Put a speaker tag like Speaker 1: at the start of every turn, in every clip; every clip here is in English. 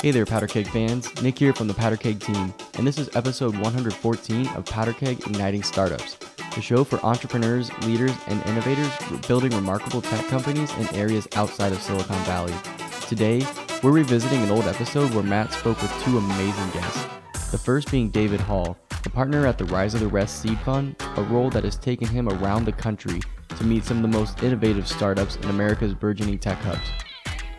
Speaker 1: Hey there, Powder Keg fans. Nick here from the Powder Keg team, and this is episode 114 of Powder Keg Igniting Startups, the show for entrepreneurs, leaders, and innovators building remarkable tech companies in areas outside of Silicon Valley. Today, we're revisiting an old episode where Matt spoke with two amazing guests. The first being David Hall, a partner at the Rise of the Rest Seed Fund, a role that has taken him around the country to meet some of the most innovative startups in America's burgeoning tech hubs.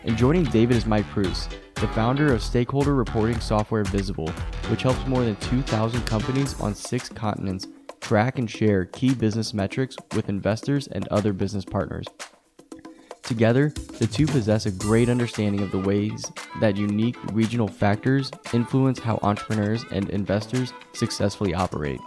Speaker 1: And joining David is Mike Preuss, the founder of stakeholder reporting software Visible, which helps more than 2,000 companies on six continents track and share key business metrics with investors and other business partners. Together, the two possess a great understanding of the ways that unique regional factors influence how entrepreneurs and investors successfully operate.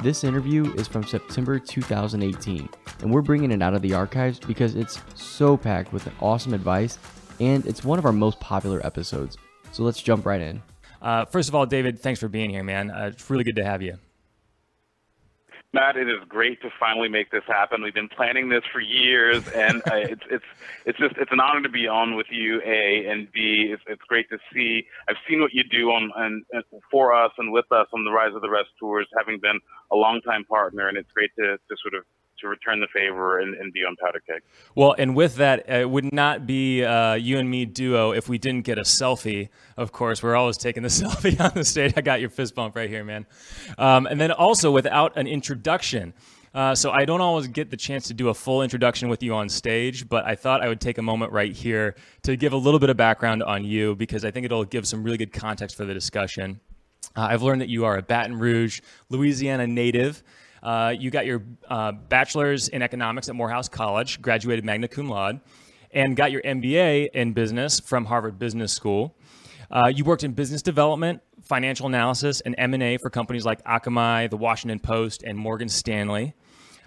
Speaker 1: This interview is from September 2018, and we're bringing it out of the archives because it's so packed with awesome advice and it's one of our most popular episodes. So let's jump right in.
Speaker 2: Uh, first of all, David, thanks for being here, man. Uh, it's really good to have you.
Speaker 3: Matt, it is great to finally make this happen. We've been planning this for years, and uh, it's it's it's just it's an honor to be on with you. A and B, it's, it's great to see. I've seen what you do on and for us and with us on the Rise of the Rest tours, having been a longtime partner, and it's great to to sort of to return the favor and, and be on powder keg.
Speaker 2: Well, and with that, it would not be uh, you and me duo if we didn't get a selfie. Of course, we're always taking the selfie on the stage. I got your fist bump right here, man. Um, and then also without an introduction. Uh, so I don't always get the chance to do a full introduction with you on stage, but I thought I would take a moment right here to give a little bit of background on you because I think it'll give some really good context for the discussion. Uh, I've learned that you are a Baton Rouge, Louisiana native. Uh, you got your uh, bachelor's in economics at Morehouse College, graduated magna cum laude, and got your MBA in business from Harvard Business School. Uh, you worked in business development, financial analysis, and M&A for companies like Akamai, The Washington Post, and Morgan Stanley.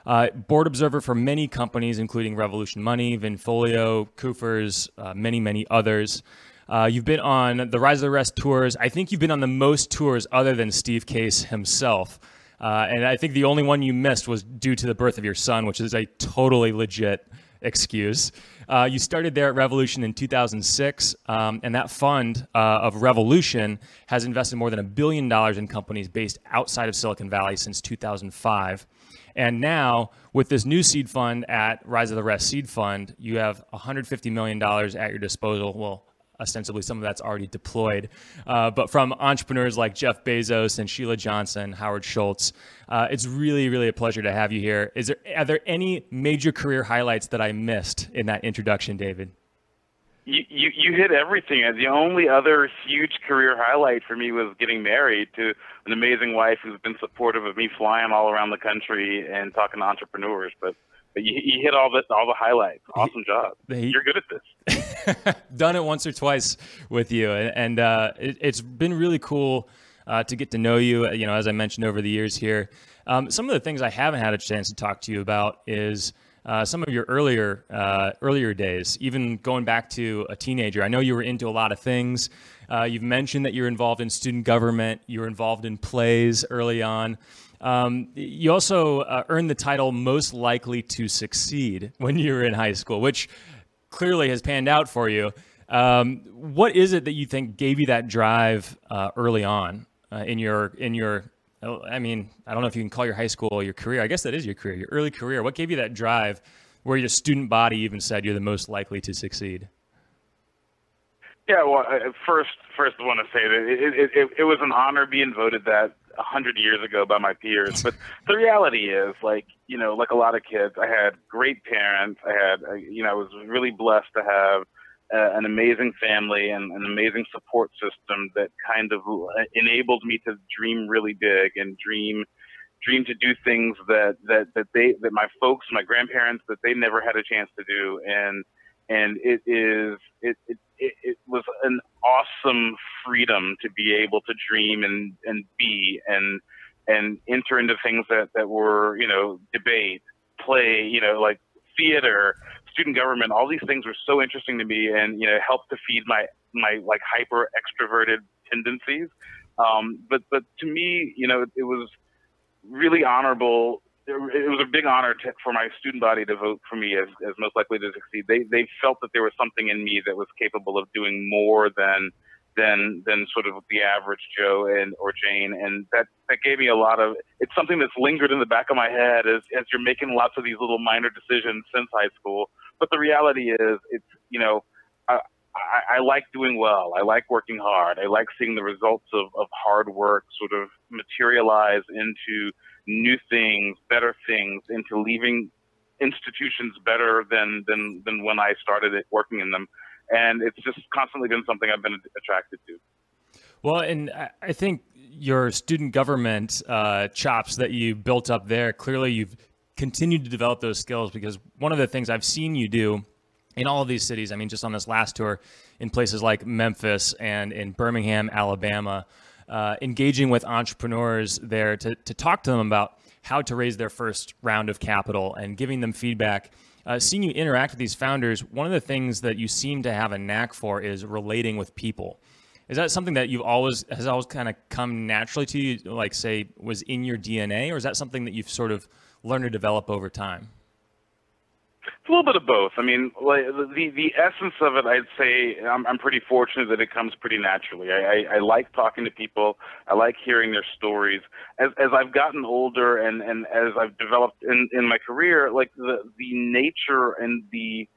Speaker 2: Uh, board observer for many companies, including Revolution Money, Vinfolio, Koofers, uh, many, many others. Uh, you've been on the Rise of the Rest tours. I think you've been on the most tours other than Steve Case himself. Uh, and I think the only one you missed was due to the birth of your son, which is a totally legit excuse. Uh, you started there at Revolution in 2006, um, and that fund uh, of Revolution has invested more than a billion dollars in companies based outside of Silicon Valley since 2005. And now, with this new seed fund at Rise of the Rest Seed Fund, you have $150 million at your disposal. Well, ostensibly some of that's already deployed. Uh, but from entrepreneurs like Jeff Bezos and Sheila Johnson, Howard Schultz, uh, it's really, really a pleasure to have you here. Is there are there any major career highlights that I missed in that introduction, David?
Speaker 3: You, you, you hit everything. The only other huge career highlight for me was getting married to an amazing wife who's been supportive of me flying all around the country and talking to entrepreneurs. But but you, you hit all the all the highlights. Awesome job. He, You're good at
Speaker 2: this. Done it once or twice with you, and uh, it, has been really cool uh, to get to know you. You know, as I mentioned over the years here, um, some of the things I haven't had a chance to talk to you about is. Uh, some of your earlier uh, earlier days, even going back to a teenager. I know you were into a lot of things. Uh, you've mentioned that you're involved in student government. You were involved in plays early on. Um, you also uh, earned the title most likely to succeed when you were in high school, which clearly has panned out for you. Um, what is it that you think gave you that drive uh, early on uh, in your in your? I mean, I don't know if you can call your high school your career. I guess that is your career, your early career. What gave you that drive, where your student body even said you're the most likely to succeed?
Speaker 3: Yeah, well, first, first I want to say that it, it, it, it was an honor being voted that a hundred years ago by my peers. But the reality is, like you know, like a lot of kids, I had great parents. I had, you know, I was really blessed to have uh, an amazing family and an amazing support system that kind of enabled me to dream really big and dream dream to do things that that that they that my folks my grandparents that they never had a chance to do and and it is it, it it, was an awesome freedom to be able to dream and and be and and enter into things that that were you know debate play you know like theater student government all these things were so interesting to me and you know helped to feed my my like hyper extroverted tendencies. Um but but to me you know it was really honorable it was a big honor to, for my student body to vote for me as, as most likely to succeed. They they felt that there was something in me that was capable of doing more than than than sort of the average Joe and or Jane, and that that gave me a lot of. It's something that's lingered in the back of my head as as you're making lots of these little minor decisions since high school. But the reality is, it's you know. I, I, I like doing well. I like working hard. I like seeing the results of, of hard work sort of materialize into new things, better things, into leaving institutions better than than than when I started it, working in them and it's just constantly been something I've been attracted to.
Speaker 2: Well, and I think your student government uh, chops that you built up there, clearly you've continued to develop those skills because one of the things I've seen you do in all of these cities, I mean, just on this last tour, in places like Memphis and in Birmingham, Alabama, uh, engaging with entrepreneurs there to, to talk to them about how to raise their first round of capital and giving them feedback uh, seeing you interact with these founders, one of the things that you seem to have a knack for is relating with people. Is that something that you've always has always kind of come naturally to you, like say was in your DNA, or is that something that you've sort of learned to develop over time?
Speaker 3: It's a little bit of both. I mean, like the the essence of it, I'd say I'm, I'm pretty fortunate that it comes pretty naturally. I, I, I like talking to people. I like hearing their stories. As as I've gotten older and and as I've developed in in my career, like the the nature and the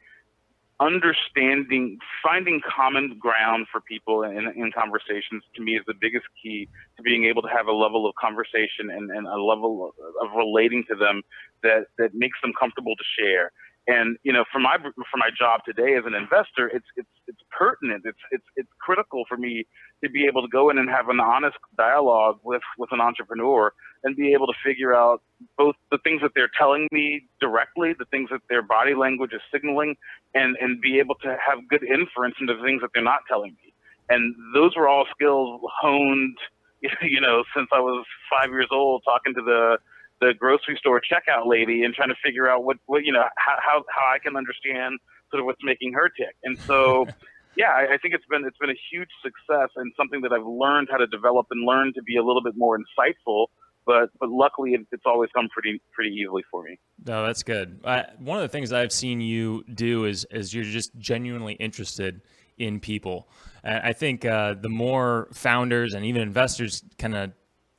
Speaker 3: understanding, finding common ground for people in, in conversations to me is the biggest key to being able to have a level of conversation and, and a level of, of relating to them that, that makes them comfortable to share. And you know, for my for my job today as an investor, it's it's it's pertinent. It's it's it's critical for me to be able to go in and have an honest dialogue with with an entrepreneur and be able to figure out both the things that they're telling me directly, the things that their body language is signaling, and and be able to have good inference into the things that they're not telling me. And those were all skills honed, you know, since I was five years old, talking to the the grocery store checkout lady and trying to figure out what, what you know how, how how I can understand sort of what's making her tick. And so, yeah, I, I think it's been it's been a huge success and something that I've learned how to develop and learn to be a little bit more insightful. But but luckily, it, it's always come pretty pretty easily for me.
Speaker 2: No, that's good. I, one of the things I've seen you do is is you're just genuinely interested in people. And I think uh, the more founders and even investors kind of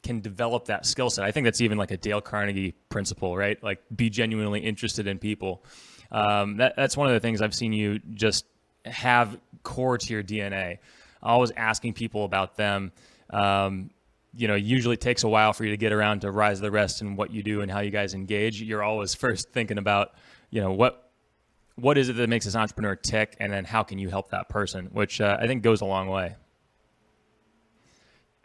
Speaker 2: can develop that skill set. I think that's even like a Dale Carnegie principle, right? Like be genuinely interested in people. Um, that, that's one of the things I've seen you just have core to your DNA. Always asking people about them. Um, you know, usually takes a while for you to get around to rise the rest and what you do and how you guys engage. You're always first thinking about, you know, what what is it that makes this entrepreneur tick, and then how can you help that person, which uh, I think goes a long way.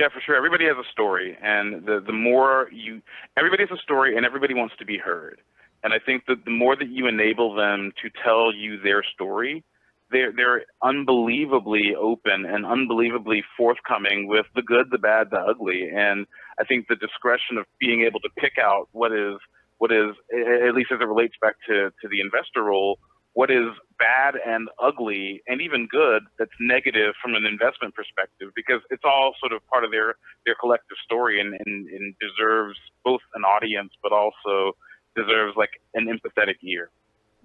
Speaker 3: Yeah, for sure. Everybody has a story, and the the more you, everybody has a story, and everybody wants to be heard. And I think that the more that you enable them to tell you their story, they're they're unbelievably open and unbelievably forthcoming with the good, the bad, the ugly. And I think the discretion of being able to pick out what is what is at least as it relates back to to the investor role, what is bad and ugly and even good that's negative from an investment perspective because it's all sort of part of their their collective story and, and, and deserves both an audience but also deserves like an empathetic ear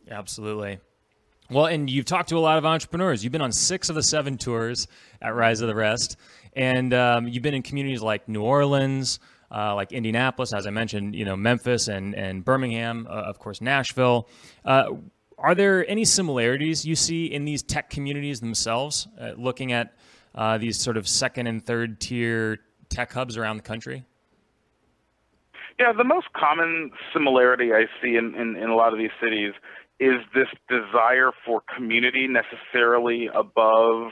Speaker 2: absolutely well, and you've talked to a lot of entrepreneurs. You've been on six of the seven tours at Rise of the Rest, and um, you've been in communities like New Orleans, uh, like Indianapolis, as I mentioned, you know, Memphis and and Birmingham, uh, of course, Nashville. Uh, are there any similarities you see in these tech communities themselves, uh, looking at uh, these sort of second and third tier tech hubs around the country?
Speaker 3: Yeah, the most common similarity I see in, in, in a lot of these cities is this desire for community necessarily above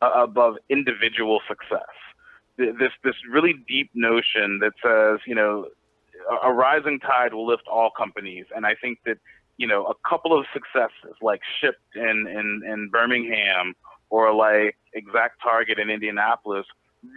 Speaker 3: uh, above individual success. This this really deep notion that says, you know, a rising tide will lift all companies, and I think that you know, a couple of successes like Shipt in, in, in Birmingham or like ExactTarget in Indianapolis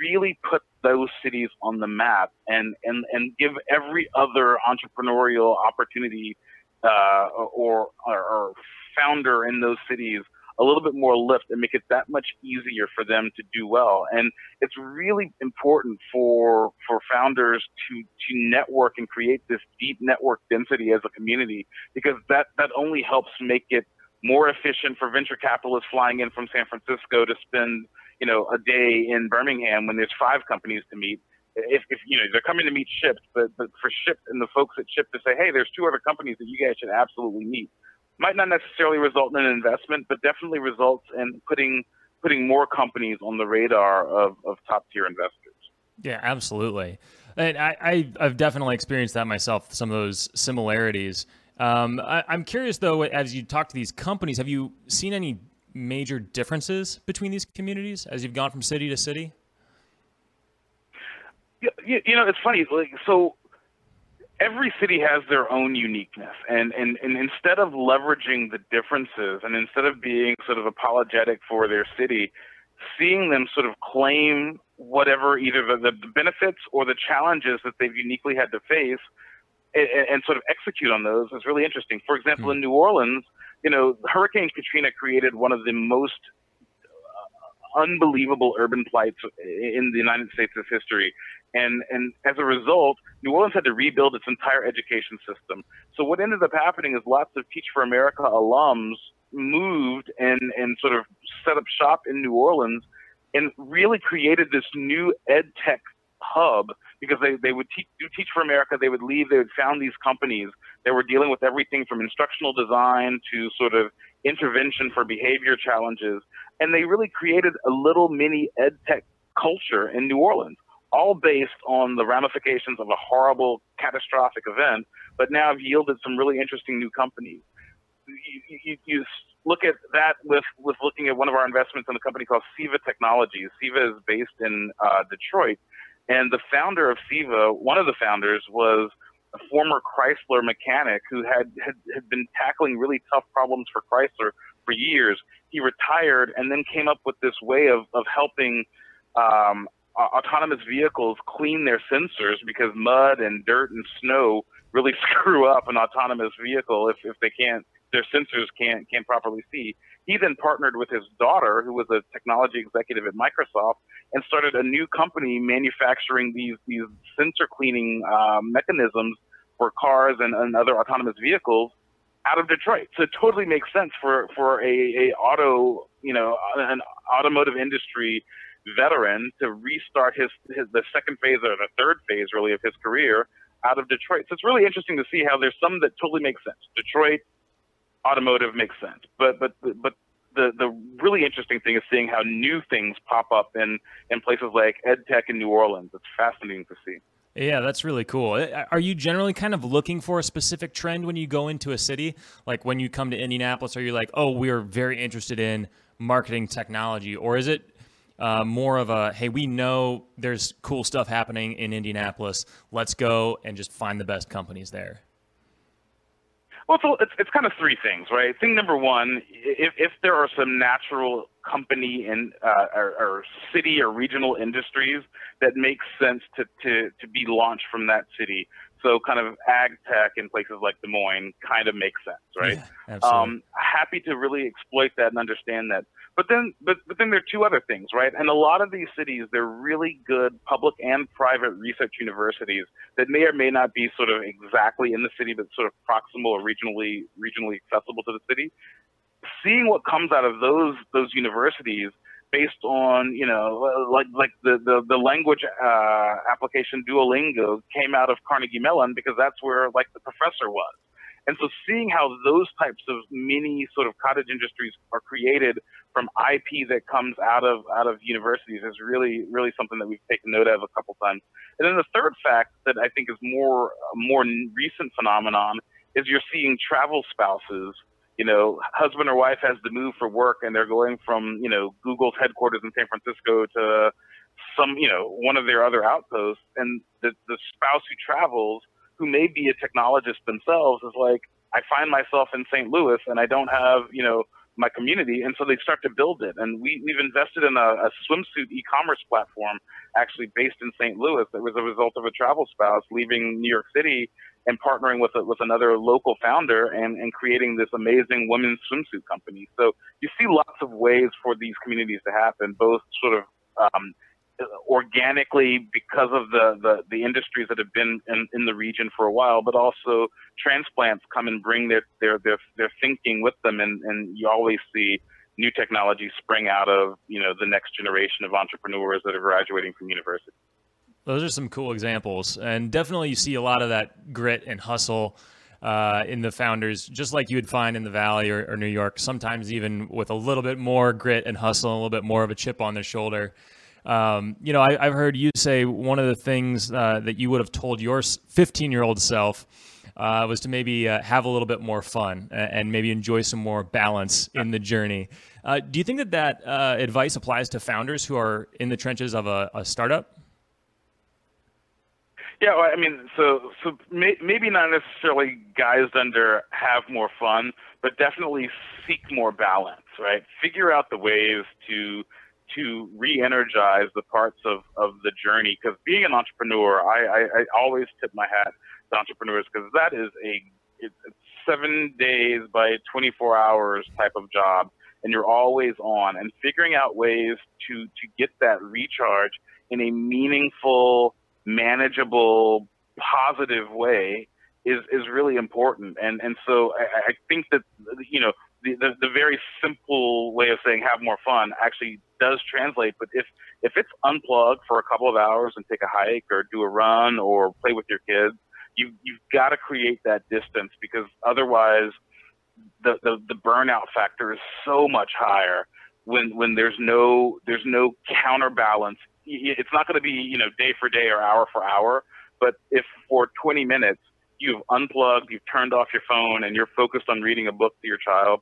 Speaker 3: really put those cities on the map and, and, and give every other entrepreneurial opportunity uh, or, or, or founder in those cities a little bit more lift and make it that much easier for them to do well. And it's really important for for founders to to network and create this deep network density as a community because that that only helps make it more efficient for venture capitalists flying in from San Francisco to spend you know, a day in Birmingham when there's five companies to meet. If, if you know they're coming to meet Shipt, but but for Shipt and the folks at Shipt to say, hey, there's two other companies that you guys should absolutely meet, might not necessarily result in an investment, but definitely results in putting putting more companies on the radar of, of top tier investors.
Speaker 2: Yeah, absolutely. And I, I, have definitely experienced that myself, some of those similarities. Um, I, I'm curious, though, as you talk to these companies, have you seen any major differences between these communities as you've gone from city to city?
Speaker 3: You, you know, it's funny. Like, so every city has their own uniqueness and, and, and instead of leveraging the differences and instead of being sort of apologetic for their city seeing them sort of claim whatever either the, the benefits or the challenges that they've uniquely had to face and, and sort of execute on those is really interesting for example mm-hmm. in new orleans you know hurricane katrina created one of the most uh, unbelievable urban plights in the United States' history. And, and as a result, New Orleans had to rebuild its entire education system. So what ended up happening is lots of Teach for America alums moved and, and sort of set up shop in New Orleans and really created this new ed tech hub because they, they would do Teach for America. They would leave, they would found these companies that were dealing with everything from instructional design to sort of intervention for behavior challenges. And they really created a little mini ed tech culture in New Orleans all based on the ramifications of a horrible, catastrophic event, but now have yielded some really interesting new companies. You, you, you, look at that with, with looking at one of our investments in a company called Seeva Technologies. Seeva is based in uh, Detroit, and the founder of Seeva, one of the founders, was a former Chrysler mechanic who had, had, had been tackling really tough problems for Chrysler for years. He retired and then came up with this way of, of helping um, uh, autonomous vehicles clean their sensors because mud and dirt and snow really screw up an autonomous vehicle if, if they can't their sensors can't can't properly see. He then partnered with his daughter, who was a technology executive at Microsoft, and started a new company manufacturing these these sensor cleaning uh, mechanisms for cars and, and other autonomous vehicles out of Detroit. So it totally makes sense for for a, a auto you know an automotive industry veteran to restart his, his the second phase or the third phase really of his career out of Detroit. So it's really interesting to see how there's some that totally make sense. Detroit automotive makes sense, but but but the the really interesting thing is seeing how new things pop up in in places like EdTech in New Orleans. It's fascinating to see.
Speaker 2: Yeah, that's really cool. Uh, are you generally kind of looking for a specific trend when you go into a city? Like when you come to Indianapolis, are you like, oh, we're very interested in marketing technology? Or is it uh, more of a hey, we know there's cool stuff happening in Indianapolis. Let's go and just find the best companies there.
Speaker 3: Well, it's, it's, it's kind of three things, right? Thing number one, if, if there are some natural company and uh, or, or city or regional industries that make sense to, to, to be launched from that city, so kind of ag tech in places like Des Moines kind of makes sense, right?
Speaker 2: Yeah,
Speaker 3: um, happy to really exploit that and understand that. But then, but, but then there are two other things, right? And a lot of these cities, they're really good public and private research universities that may or may not be sort of exactly in the city, but sort of proximal or regionally regionally accessible to the city. Seeing what comes out of those those universities based on you know like like the the, the language uh, application Duolingo came out of Carnegie Mellon because that's where like the professor was. And so seeing how those types of mini sort of cottage industries are created from IP that comes out of out of universities is really really something that we've taken note of a couple times. And then the third fact that I think is more more recent phenomenon is you're seeing travel spouses you know, husband or wife has to move for work and they're going from, you know, Google's headquarters in San Francisco to some, you know, one of their other outposts. And the, the spouse who travels, who may be a technologist themselves, is like, I find myself in St. Louis and I don't have, you know, my community. And so they start to build it. And we, we've invested in a, a swimsuit e-commerce platform actually based in St. Louis that was a result of a travel spouse leaving New York City and partnering with a, with another local founder and, and creating this amazing women's swimsuit company. So you see lots of ways for these communities to happen, both sort of um, organically because of the, the, the, industries that have been in, in the region for a while, but also transplants come and bring their, their, their, their thinking with them. And, and you always see new technology spring out of you know the next generation of entrepreneurs that are graduating from university.
Speaker 2: Those are some cool examples, and definitely you see a lot of that grit and hustle uh, in the founders, just like you would find in the Valley or, or, New York. Sometimes even with a little bit more grit and hustle, and a little bit more of a chip on their shoulder. Um, you know, I, have heard you say one of the things uh, that you would have told your 15 year old self uh, was to maybe uh, have a little bit more fun and maybe enjoy some more balance in the journey. Uh, do you think that that uh, advice applies to founders who are in the trenches of a, a startup?
Speaker 3: Yeah, well, I mean, so so may, maybe not necessarily guys under have more fun, but definitely seek more balance, right? Figure out the ways to to re-energize the parts of of the journey. Because being an entrepreneur, I, I I always tip my hat to entrepreneurs because that is a it's, seven days by 24 hours type of job, and you're always on. And figuring out ways to to get that recharge in a meaningful manageable, positive way is is really important. And and so I, I think that you know the, the, the very simple way of saying have more fun actually does translate. But if if it's unplug for a couple of hours and take a hike or do a run or play with your kids, you you've got to create that distance because otherwise the, the the burnout factor is so much higher when when there's no there's no counterbalance it's not going to be you know day for day or hour for hour but if for 20 minutes you've unplugged you've turned off your phone and you're focused on reading a book to your child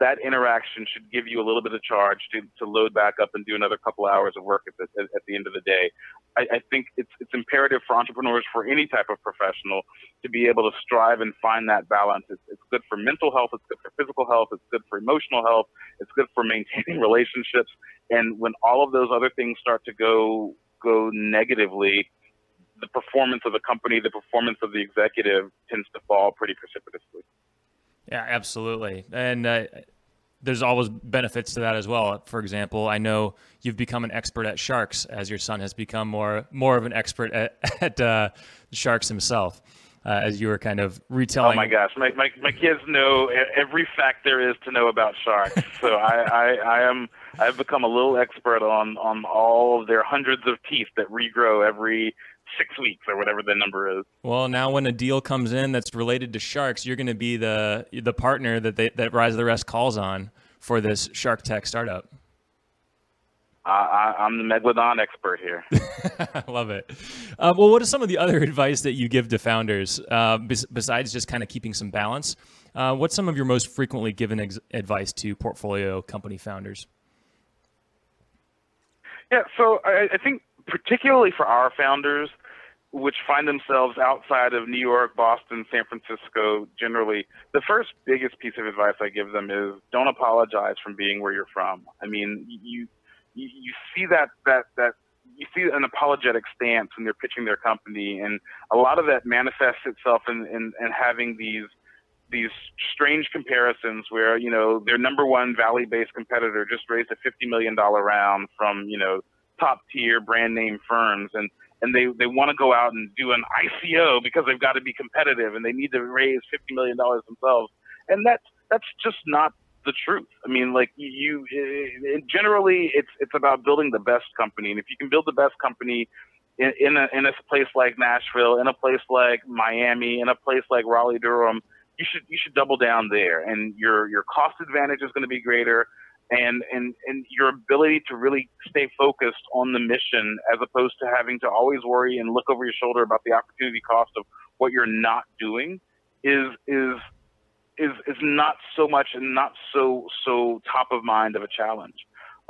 Speaker 3: that interaction should give you a little bit of charge to, to load back up and do another couple hours of work at the, at the end of the day. I, I think it's, it's imperative for entrepreneurs, for any type of professional, to be able to strive and find that balance. It's, it's good for mental health, it's good for physical health, it's good for emotional health, it's good for maintaining relationships. And when all of those other things start to go go negatively, the performance of the company, the performance of the executive tends to fall pretty precipitously.
Speaker 2: Yeah, absolutely. And uh, there's always benefits to that as well. For example, I know you've become an expert at sharks as your son has become more more of an expert at, at uh, sharks himself. Uh, as you were kind of retelling.
Speaker 3: Oh my gosh, my, my, my kids know every fact there is to know about sharks. so I, I, I am I've become a little expert on on all of their hundreds of teeth that regrow every six weeks or whatever the number is.
Speaker 2: Well, now when a deal comes in that's related to sharks, you're going to be the the partner that they, that Rise of the Rest calls on for this shark tech startup.
Speaker 3: I, am the megalodon expert here.
Speaker 2: I love it. Uh, well, what is some of the other advice that you give to founders uh, besides just kind of keeping some balance? Uh, what's some of your most frequently given ex- advice to portfolio company founders?
Speaker 3: Yeah, so I, I think particularly for our founders, which find themselves outside of New York, Boston, San Francisco generally, the first biggest piece of advice I give them is don't apologize from being where you're from. I mean, you you, you see that that that you see an apologetic stance when they're pitching their company, and a lot of that manifests itself in in, in having these these strange comparisons where you know their number one valley-based competitor just raised a fifty million dollar round from you know top tier brand name firms and and they they want to go out and do an ICO because they've got to be competitive and they need to raise fifty million dollars themselves. And that's that's just not the truth. I mean, like you, it, eh, eh, generally, it's it's about building the best company, and if you can build the best company in, in a in a place like Nashville, in a place like Miami, in a place like Raleigh Durham, you should you should double down there, and your your cost advantage is going to be greater and and and your ability to really stay focused on the mission as opposed to having to always worry and look over your shoulder about the opportunity cost of what you're not doing is is is is not so much and not so so top of mind of a challenge.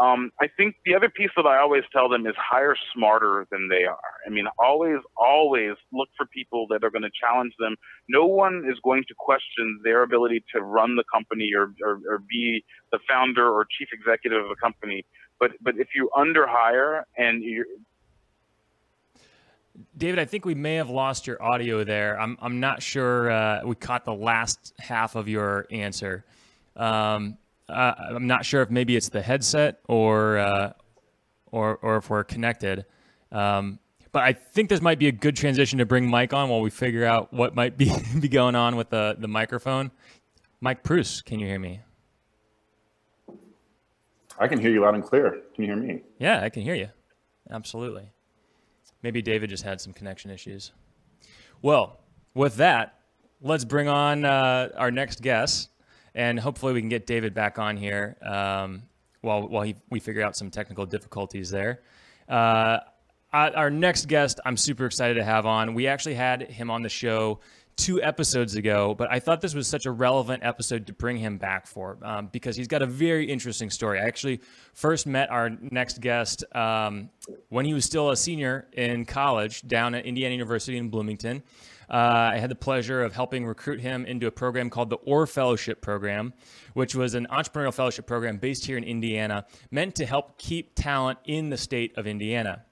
Speaker 3: Um, I think the other piece that I always tell them is hire smarter than they are. I mean, always, always look for people that are going to challenge them. No one is going to question their ability to run the company or, or, or be the founder or chief executive of a company. But, but if you underhire and you're,
Speaker 2: David, I think we may have lost your audio there. I'm, I'm not sure uh, we caught the last half of your answer. Um, uh, I'm not sure if maybe it's the headset or uh, or or if we're connected. Um, but I think this might be a good transition to bring Mike on while we figure out what might be be going on with the the microphone. Mike Preuss, can you hear me?
Speaker 4: I can hear you loud and clear. Can you hear me?
Speaker 2: Yeah, I can hear you. Absolutely. Maybe David just had some connection issues. Well, with that, let's bring on uh, our next guest, and hopefully we can get David back on here um, while while he, we figure out some technical difficulties there. Uh, our next guest, I'm super excited to have on. We actually had him on the show two episodes ago, but I thought this was such a relevant episode to bring him back for um, because he's got a very interesting story. I actually first met our next guest um, when he was still a senior in college down at Indiana University in Bloomington. Uh, I had the pleasure of helping recruit him into a program called the Orr Fellowship Program, which was an entrepreneurial fellowship program based here in Indiana, meant to help keep talent in the state of Indiana.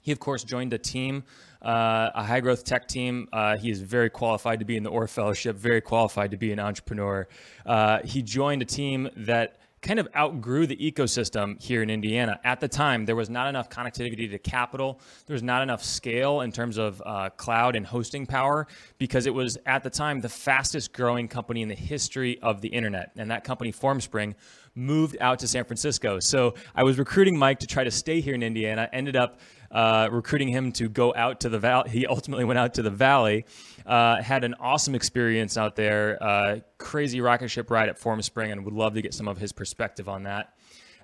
Speaker 2: He, of course, joined a team, uh, a high growth tech team. Uh, he is very qualified to be in the Orr Fellowship, very qualified to be an entrepreneur. Uh, he joined a team that kind of outgrew the ecosystem here in Indiana. At the time, there was not enough connectivity to capital. There was not enough scale in terms of uh, cloud and hosting power because it was at the time the fastest growing company in the history of the internet. And that company, Formspring, moved out to San Francisco. So I was recruiting Mike to try to stay here in Indiana, ended up uh, recruiting him to go out to the valley. He ultimately went out to the valley, uh, had an awesome experience out there, uh, crazy rocket ship ride at Formspring, and would love to get some of his perspective on that.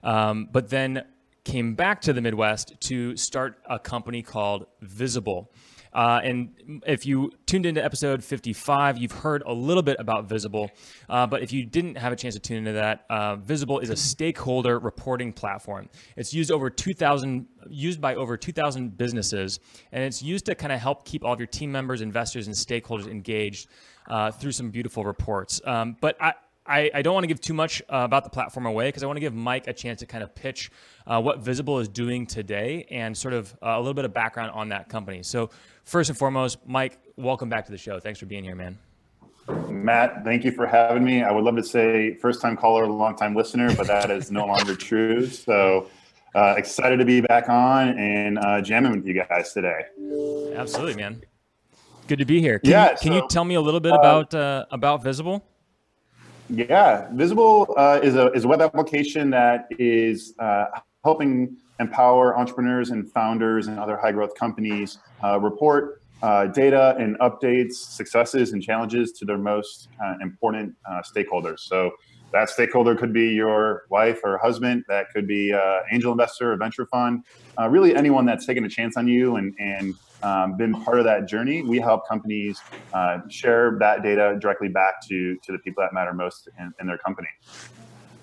Speaker 2: Um, but then came back to the Midwest to start a company called Visible. Uh, and if you tuned into episode 55, you've heard a little bit about Visible. Uh, but if you didn't have a chance to tune into that, uh, Visible is a stakeholder reporting platform. It's used over 2,000, used by over 2,000 businesses, and it's used to kind of help keep all of your team members, investors, and stakeholders engaged uh, through some beautiful reports. Um, but I, I, I, don't want to give too much uh, about the platform away because I want to give Mike a chance to kind of pitch uh, what Visible is doing today and sort of uh, a little bit of background on that company. So, first and foremost, Mike, welcome back to the show. Thanks for being here, man.
Speaker 4: Matt, thank you for having me. I would love to say first time caller, long time listener, but that is no longer true. So, uh, excited to be back on and uh, jamming with you guys today.
Speaker 2: Absolutely, man. Good to be here. Can,
Speaker 4: yeah,
Speaker 2: you, can so, you tell me a little bit uh, about about Visible?
Speaker 4: Yeah, Visible uh, is a is a web application that is uh, helping empower entrepreneurs and founders and other high growth companies uh, report uh, data and updates, successes and challenges to their most uh, important uh, stakeholders. So that stakeholder could be your wife or husband. That could be an angel investor, a venture fund, really anyone that's taken a chance on you and and um, been part of that journey, we help companies uh, share that data directly back to to the people that matter most in, in their company.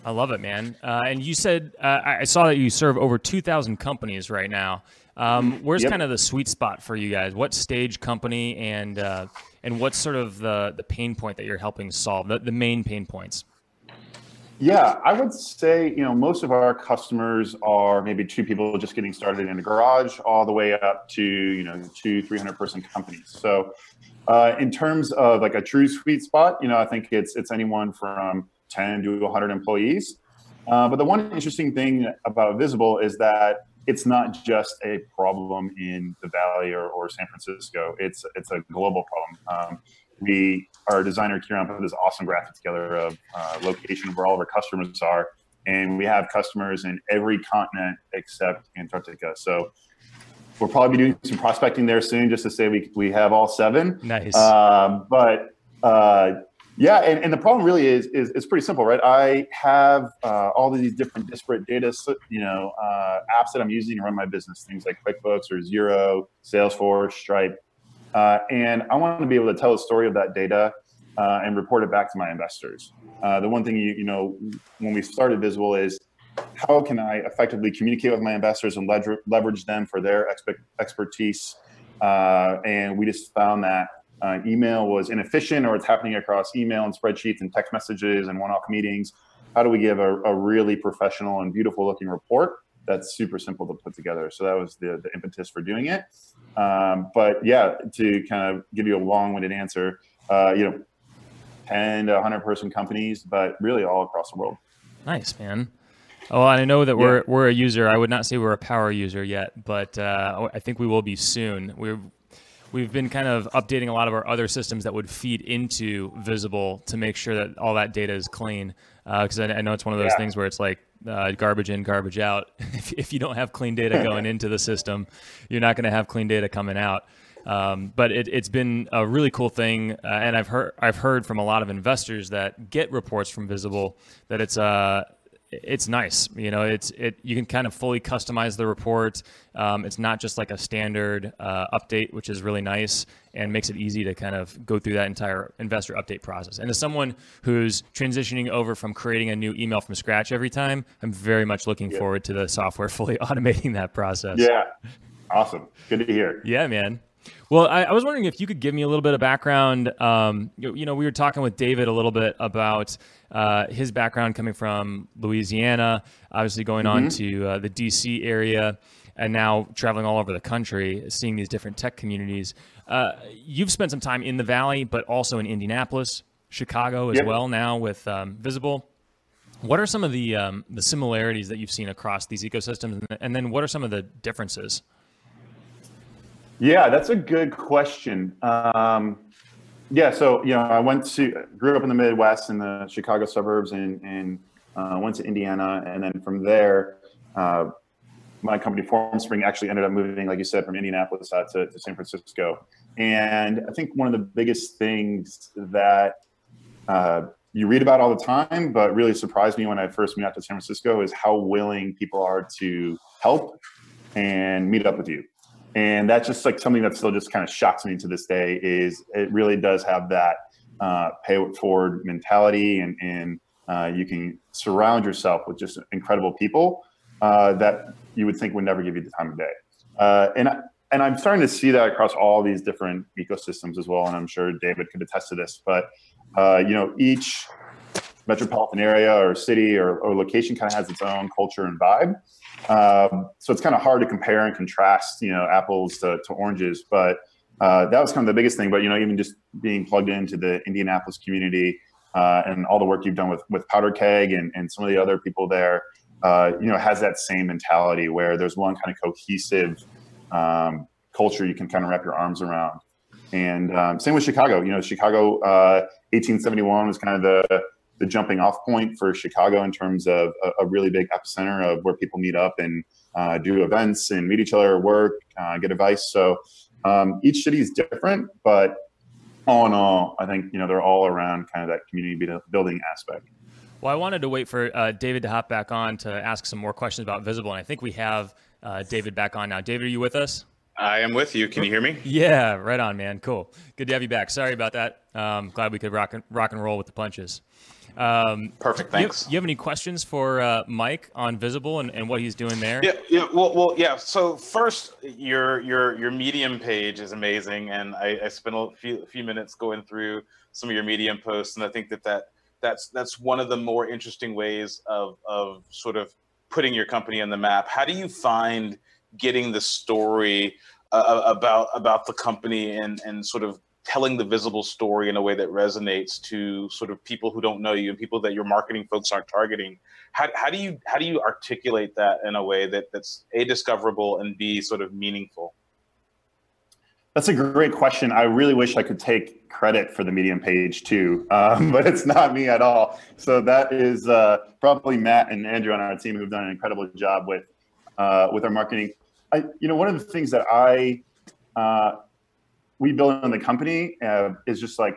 Speaker 2: I love it, man. Uh, and you said uh, I saw that you serve over two thousand companies right now. Um, where's yep. kind of the sweet spot for you guys? What stage company and uh, and what's sort of the the pain point that you're helping solve? The, the main pain points.
Speaker 4: Yeah, I would say, you know, most of our customers are maybe two people just getting started in a garage all the way up to, you know, two, 300 person companies. So uh, in terms of like a true sweet spot, you know, I think it's, it's anyone from 10 to 100 employees. Uh, but the one interesting thing about Visible is that it's not just a problem in the Valley or, or San Francisco. It's it's a global problem. Um, we our designer Kieran put this awesome graphic together of uh, location where all of our customers are, and we have customers in every continent except Antarctica. So we'll probably be doing some prospecting there soon, just to say we we have all seven.
Speaker 2: Nice.
Speaker 4: Um, but uh, yeah, and, and the problem really is, is is pretty simple, right? I have uh, all these different disparate data, you know, uh, apps that I'm using to run my business, things like QuickBooks or Xero, Salesforce, Stripe, uh, and I want to be able to tell a story of that data uh, and report it back to my investors. Uh, the one thing you, you know when we started Visible is how can I effectively communicate with my investors and leverage, leverage them for their expe- expertise? Uh, and we just found that uh, email was inefficient or it's happening across email and spreadsheets and text messages and one-off meetings. How do we give a, a really professional and beautiful looking report that's super simple to put together? So that was the, the impetus for doing it. Um, but yeah, to kind of give you a long-winded answer, uh, you know, 10 to 100 person companies, but really all across the world.
Speaker 2: Nice, man. Oh, I know that we're yeah. we're a user. I would not say we're a power user yet, but uh, I think we will be soon. We're we've been kind of updating a lot of our other systems that would feed into Visible to make sure that all that data is clean. Because uh, I, I, know it's one of those yeah. things where it's like uh, garbage in, garbage out. if, if you don't have clean data going into the system, you're not going to have clean data coming out. Um, but it, has been a really cool thing, uh, and I've heard I've heard from a lot of investors that get reports from Visible that it's uh it's nice. You know, it's it you can kind of fully customize the report. Um, it's not just like a standard uh, update, which is really nice and makes it easy to kind of go through that entire investor update process. And as someone who's transitioning over from creating a new email from scratch every time, I'm very much looking yeah. forward to the software fully automating that process.
Speaker 4: Yeah, awesome. Good to hear.
Speaker 2: Yeah, man. Well, I, I, was wondering if you could give me a little bit of background. Um, you, you, know, we were talking with David a little bit about uh, his background coming from Louisiana, obviously going mm-hmm. on to uh, the DC area, and now traveling all over the country, seeing these different tech communities. Uh, you've spent some time in the Valley, but also in Indianapolis, Chicago as yep. well now with um, Visible. What are some of the um, the similarities that you've seen across these ecosystems, and then what are some of the differences?
Speaker 4: Yeah, that's a good question. Um, yeah, so you know, I went to grew up in the Midwest in the Chicago suburbs, and and uh, went to Indiana, and then from there, uh, my company FormSpring actually ended up moving, like you said, from Indianapolis out to, to San Francisco. And I think one of the biggest things that uh, you read about all the time, but really surprised me when I first moved out to San Francisco is how willing people are to help and meet up with you and that's just like something that still just kind of shocks me to this day is it really does have that uh, pay it forward mentality and, and uh, you can surround yourself with just incredible people uh, that you would think would never give you the time of day. Uh, and and I'm starting to see that across all these different ecosystems as well and I'm sure David could attest to this but uh, you know each metropolitan area or city or, or location kind of has its own culture and vibe um, so it's kind of hard to compare and contrast, you know, apples to, to oranges. But uh, that was kind of the biggest thing. But you know, even just being plugged into the Indianapolis community uh, and all the work you've done with with Powder Keg and, and some of the other people there, uh, you know, has that same mentality where there's one kind of cohesive um, culture you can kind of wrap your arms around. And um, same with Chicago. You know, Chicago, 1871 uh, was kind of the the jumping off point for Chicago in terms of a, a really big epicenter of where people meet up and uh, do events and meet each other, at work, uh, get advice. So um, each city is different, but all in all, I think you know they're all around kind of that community building aspect.
Speaker 2: Well, I wanted to wait for uh, David to hop back on to ask some more questions about Visible, and I think we have uh, David back on now. David, are you with us?
Speaker 5: I am with you. Can you hear me?
Speaker 2: Yeah, right on, man. Cool. Good to have you back. Sorry about that. Um, glad we could rock and, rock and roll with the punches.
Speaker 5: Um, Perfect. Thanks.
Speaker 2: You, you, have any questions for uh, Mike on Visible and, and what he's doing there?
Speaker 5: Yeah. Yeah. Well. Well. Yeah. So first, your your your Medium page is amazing, and I, I spent a few few minutes going through some of your Medium posts, and I think that that that's that's one of the more interesting ways of of sort of putting your company on the map. How do you find getting the story uh, about about the company and and sort of telling the visible story in a way that resonates to sort of people who don't know you and people that your marketing folks aren't targeting. How, how do you how do you articulate that in a way that that's a discoverable and b sort of meaningful?
Speaker 4: That's a great question. I really wish i could take credit for the medium page too um, but it's not me at all. So that is uh, probably matt and andrew on our team who've done an incredible job with uh, with our marketing. I, you know one of the things that i uh, we build in the company uh, is just like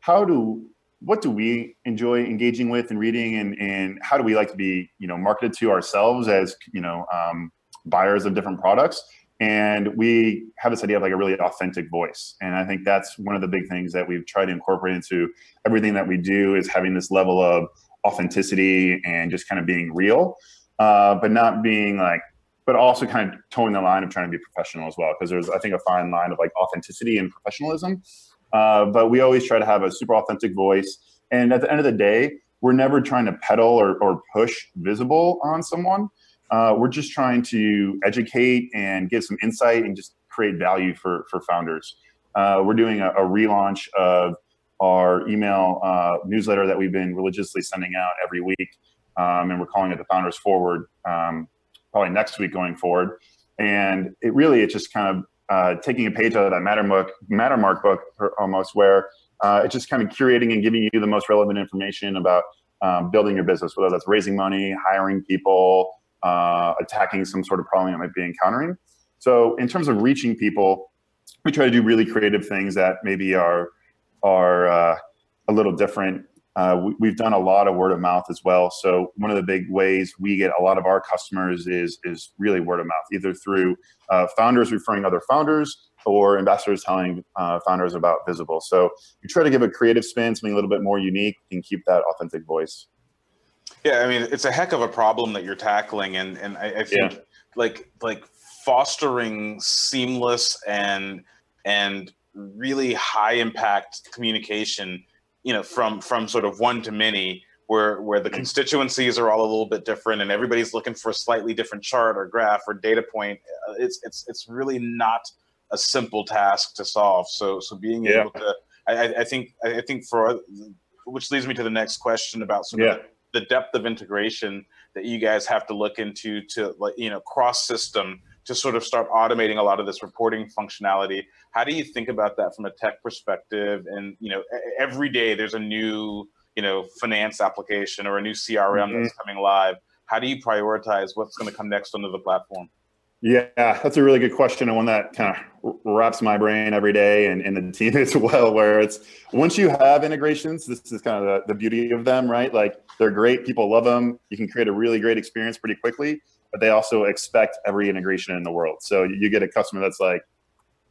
Speaker 4: how do what do we enjoy engaging with and reading and and how do we like to be you know marketed to ourselves as you know um, buyers of different products? And we have this idea of like a really authentic voice. And i think that's one of the big things that we've tried to incorporate into everything that we do is having this level of authenticity and just kind of being real. Uh, but not being like but also kind of toeing the line of trying to be professional as well because there's i think a fine line of like authenticity and professionalism. Uh, but we always try to have a super authentic voice. And at the end of the day we're never trying to peddle or, or push visible on someone. Uh, we're just trying to educate and give some insight and just create value for for founders. Uh, we're doing a, a, relaunch of our email uh, newsletter that we've been religiously sending out every week um, and we're calling it the founders forward um, probably next week going forward. And it really, it's just kind of uh, taking a page out of that Mattermark, Mattermark book almost, where uh, it's just kind of curating and giving you the most relevant information about um, building your business, whether that's raising money, hiring people, uh, attacking some sort of problem that might be encountering. So in terms of reaching people, we try to do really creative things that maybe are are uh, a little different. Uh, we, have done a lot of word of mouth as well. So one of the big ways we get a lot of our customers is is really word of mouth, either through uh, founders referring other founders or ambassadors telling uh, founders about Visible. So we try to give a creative spin, something a little bit more unique, and keep that authentic voice.
Speaker 3: Yeah, I mean, it's a heck of a problem that you're tackling, and and I, I think yeah. like like fostering seamless and and really high impact communication you know from from sort of one to many where where the constituencies are all a little bit different and everybody's looking for a slightly different chart or graph or data point uh, it's it's it's really not a simple task to solve so so being yeah. able to I, I think i think for which leads me to the next question about sort yeah. of the depth of integration that you guys have to look into to like you know cross system to sort of start automating a lot of this reporting functionality. How do you think about that from a tech perspective? And you know, every day there's a new you know finance application or a new CRM mm-hmm. that's coming live. How do you prioritize what's going to come next onto the platform?
Speaker 4: Yeah, that's a really good question and one that kind of wraps my brain every day and, and the team as well. Where it's once you have integrations, this is kind of the, the beauty of them, right? Like they're great, people love them. You can create a really great experience pretty quickly but they also expect every integration in the world. So you get a customer that's like,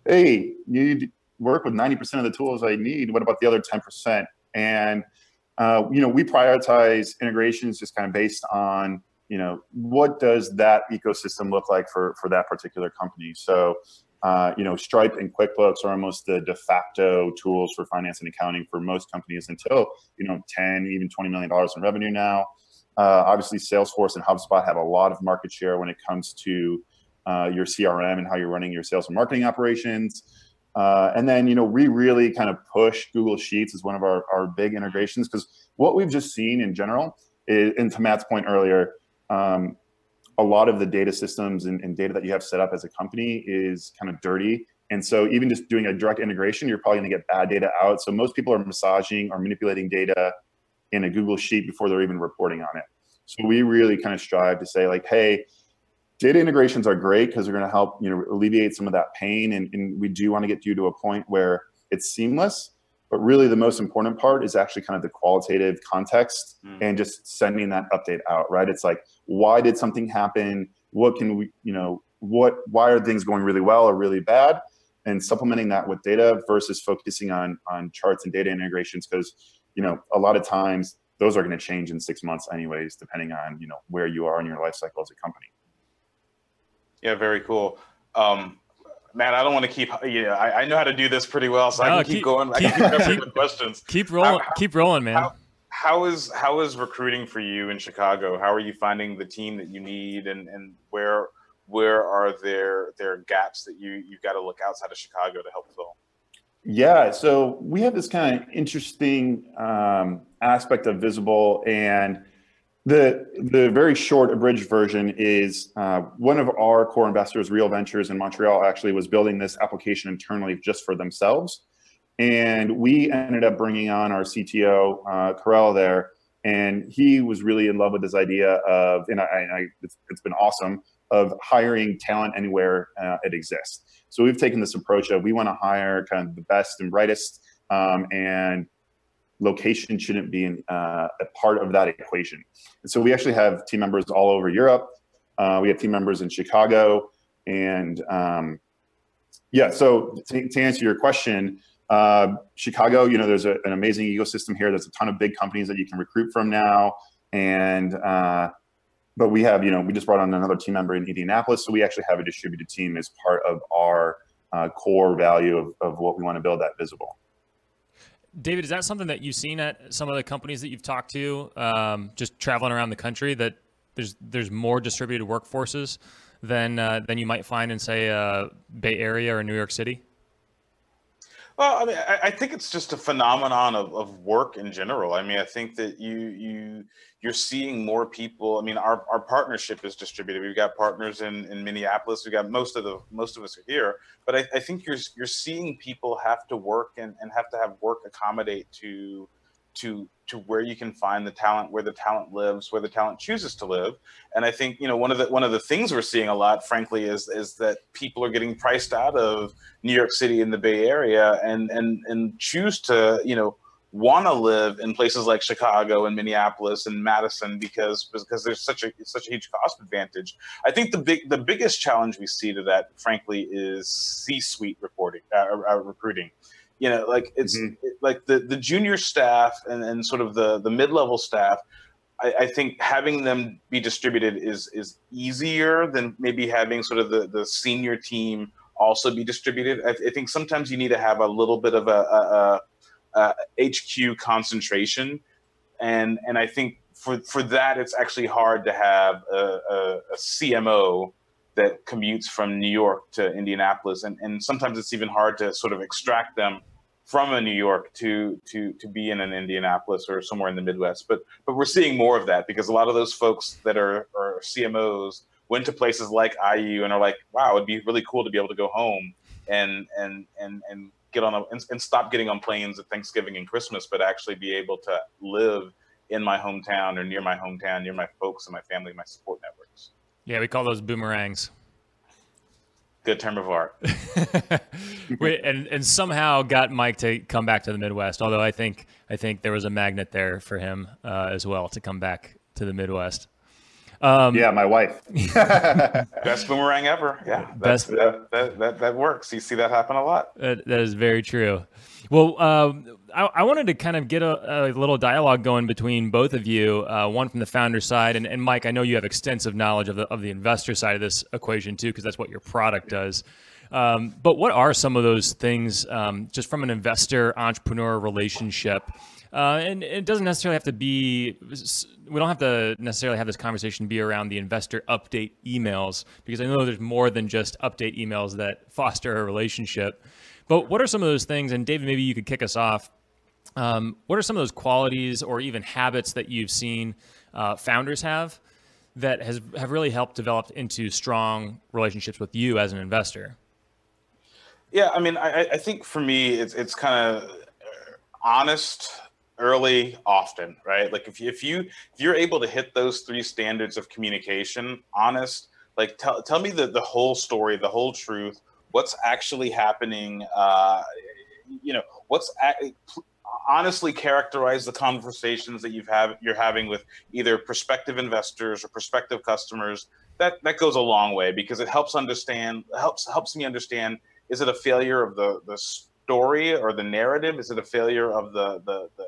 Speaker 4: hey, you work with 90% of the tools I need. What about the other 10%? And, uh, you know, we prioritize integrations just kind of based on, you know, what does that ecosystem look like for, for that particular company? So, uh, you know, Stripe and QuickBooks are almost the de facto tools for finance and accounting for most companies until, you know, 10, even $20 million in revenue now. Uh, obviously, Salesforce and HubSpot have a lot of market share when it comes to uh, your CRM and how you're running your sales and marketing operations. Uh, and then, you know, we really kind of push Google Sheets as one of our, our big integrations because what we've just seen in general, is, and to Matt's point earlier, um, a lot of the data systems and, and, data that you have set up as a company is kind of dirty. And so, even just doing a direct integration, you're probably going to get bad data out. So, most people are massaging or manipulating data in a Google Sheet before they're even reporting on it. So we really kind of strive to say like, hey, data integrations are great because they're going to help you know alleviate some of that pain, and, and we do want to get you to a point where it's seamless. But really, the most important part is actually kind of the qualitative context mm. and just sending that update out. Right? It's like, why did something happen? What can we, you know, what? Why are things going really well or really bad? And supplementing that with data versus focusing on on charts and data integrations because you know, a lot of times those are going to change in six months anyways, depending on, you know, where you are in your life cycle as a company.
Speaker 3: Yeah, very cool. Um, man, I don't want to keep. Yeah, I, I, know how to do this pretty well, so no, I can keep, keep going. Keep, I can keep, keep questions.
Speaker 2: Keep rolling. How, keep rolling, man.
Speaker 3: How, how is how is recruiting for you in Chicago? How are you finding the team that you need, and and where where are there there gaps that you you've got to look outside of Chicago to help fill?
Speaker 4: Yeah, so we have this kind of interesting um, aspect of Visible, and the the very short abridged version is uh, one of our core investors, Real Ventures in Montreal, actually was building this application internally just for themselves, and we ended up bringing on our CTO, uh, there, and he was really in love with this idea of, and I, I it's, it's been awesome of hiring talent anywhere uh, it exists. So we've taken this approach of we want to hire kind of the best and brightest, um, and location shouldn't be uh, a part of that equation. And so we actually have team members all over Europe. Uh, we have team members in Chicago, and um, yeah. So to, to, answer your question, uh, Chicago, you know, there's a, an amazing ecosystem here. There's a ton of big companies that you can recruit from now, and uh, but we have, you know, we just brought on another team member in Indianapolis, so we actually have a distributed team as part of our uh, core value of, of what we want to build that visible.
Speaker 2: David, is that something that you've seen at some of the companies that you've talked to, um, just traveling around the country, that there's there's more distributed workforces than uh, than you might find in say uh, Bay Area or New York City?
Speaker 3: Well, I mean, I, I, think it's just a phenomenon of, of work in general. I mean, I think that you you you're seeing more people. I mean, our, our partnership is distributed. We've got partners in, in Minneapolis. We've got most of the most of us are here. But I, I think you're you're seeing people have to work and, and have to have work accommodate to to to where you can find the talent, where the talent lives, where the talent chooses to live. And I think you know one of the one of the things we're seeing a lot, frankly, is is that people are getting priced out of New York City and the Bay Area, and and and choose to you know want to live in places like Chicago and Minneapolis and Madison because because there's such a such a huge cost advantage. I think the big the biggest challenge we see to that, frankly, is C-suite reporting uh, uh, recruiting. You know, like it's mm-hmm. it, like the the junior staff and, and sort of the the mid level staff. I, I, think having them be distributed is is easier than maybe having sort of the the senior team also be distributed. I, I think sometimes you need to have a little bit of a, a, a uh, HQ concentration, and and I think for for that it's actually hard to have a, a, a CMO that commutes from New York to Indianapolis, and and sometimes it's even hard to sort of extract them from a New York to to to be in an Indianapolis or somewhere in the Midwest. But but we're seeing more of that because a lot of those folks that are, are CMOs went to places like IU and are like, wow, it'd be really cool to be able to go home and and and and get on a, and, and stop getting on planes at Thanksgiving and Christmas, but actually be able to live in my hometown or near my hometown, near my folks and my family, my support networks.
Speaker 2: Yeah, we call those boomerangs.
Speaker 3: Good term of art.
Speaker 2: and and somehow got Mike to come back to the Midwest. Although I think I think there was a magnet there for him uh, as well to come back to the Midwest.
Speaker 4: Um, yeah, my wife.
Speaker 3: Best boomerang ever. Yeah, best that, that, that, that works. You see that happen a lot.
Speaker 2: that, that is very true. Well, um, I, I, wanted to kind of get a, a, little dialogue going between both of you. Uh, one from the founder side, and, and, Mike, I know you have extensive knowledge of the of the investor side of this equation too, because that's what your product does. Um, but what are some of those things, um, just from an investor entrepreneur relationship? Uh, and it doesn't necessarily have to be, we don't have to necessarily have this conversation be around the investor update emails, because I know there's more than just update emails that foster a relationship. But what are some of those things? And David, maybe you could kick us off. Um, what are some of those qualities or even habits that you've seen uh, founders have that has have really helped develop into strong relationships with you as an investor?
Speaker 3: Yeah, I mean, I, I think for me, it's it's kind of honest early often right? Like if you if you if you're able to hit those three standards of communication honest like tell, tell me the, the whole story the whole truth. What's actually happening uh you know what's honestly characterize the conversations that you've have you're having with either prospective investors or prospective customers? That that goes a long way because it helps understand helps helps me understand is it a failure of the the story or the narrative? Is it a failure of the the, the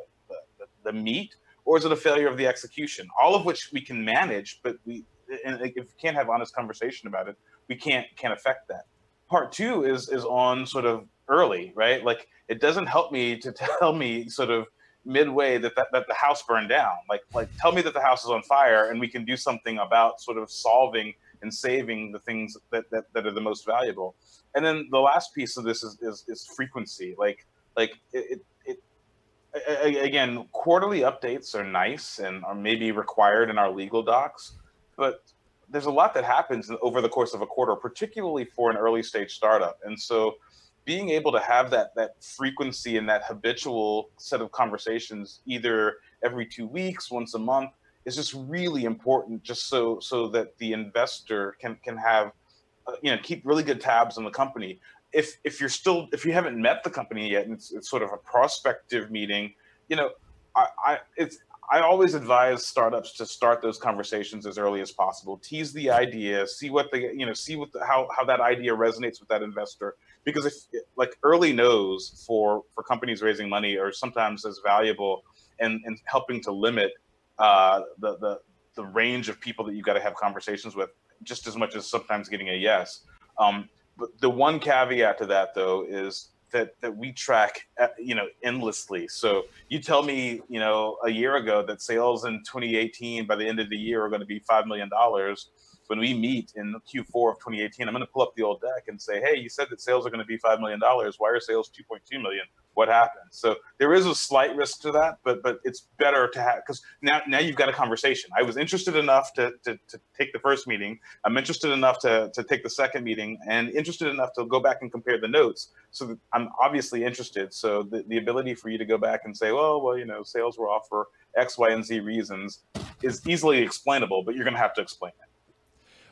Speaker 3: the meat, or is it a failure of the execution? All of which we can manage, but we and if we can't have honest conversation about it, we can't can't affect that. Part two is is on sort of early, right? Like it doesn't help me to tell me sort of midway that, that, that the house burned down. Like like tell me that the house is on fire and we can do something about sort of solving and saving the things that, that, that are the most valuable. And then the last piece of this is, is, is frequency. Like like it, again, quarterly updates are nice and are maybe required in our legal docs, but there's a lot that happens over the course of a quarter, particularly for an early stage startup. And so being able to have that that frequency and that habitual set of conversations either every two weeks, once a month, is just really important just so so that the investor can can have uh, you know keep really good tabs on the company if if you're still if you haven't met the company yet and it's, it's sort of a prospective meeting you know I, I it's I always advise startups to start those conversations as early as possible. Tease the idea, see what the you know, see what the, how how that idea resonates with that investor. Because if like early knows for for companies raising money are sometimes as valuable and and helping to limit uh, the the the range of people that you've got to have conversations with just as much as sometimes getting a yes. Um, the one caveat to that though is that that we track uh, you know endlessly. So you tell me you know a year ago that sales in 2018 by the end of the year are going to be $5 million when we meet in q4 of 2018 i'm going to pull up the old deck and say hey you said that sales are going to be $5 million why are sales 2.2 million what happens. So there is a slight risk to that, but but it's better to have because now now you've got a conversation. I was interested enough to, to to take the first meeting. I'm interested enough to to take the second meeting, and interested enough to go back and compare the notes. So I'm obviously interested. So the, the ability for you to go back and say, well, well, you know, sales were off for X, Y, and Z reasons is easily explainable, but you're going to have to explain it.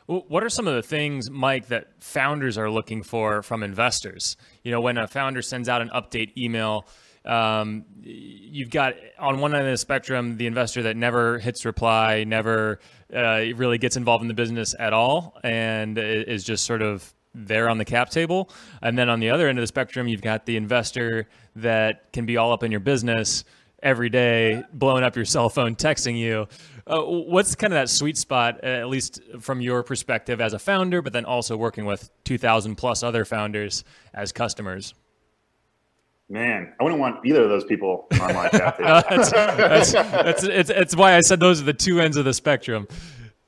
Speaker 2: What are some of the things, Mike, that founders are looking for from investors? You know, when a founder sends out an update email, um, you've got on one end of the spectrum the investor that never hits reply, never uh, really gets involved in the business at all, and is just sort of there on the cap table. And then on the other end of the spectrum, you've got the investor that can be all up in your business every day, blowing up your cell phone, texting you. Uh, what's kind of that sweet spot, uh, at least from your perspective as a founder, but then also working with 2,000 plus other founders as customers?
Speaker 4: Man, I wouldn't want either of those people on my chat.
Speaker 2: uh, that's, that's, that's, it's, it's why I said those are the two ends of the spectrum.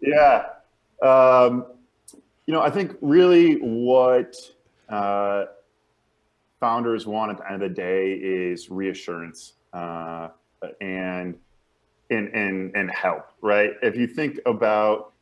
Speaker 4: Yeah. Um, you know, I think really what uh, founders want at the end of the day is reassurance uh, and and and and help, right? If you think about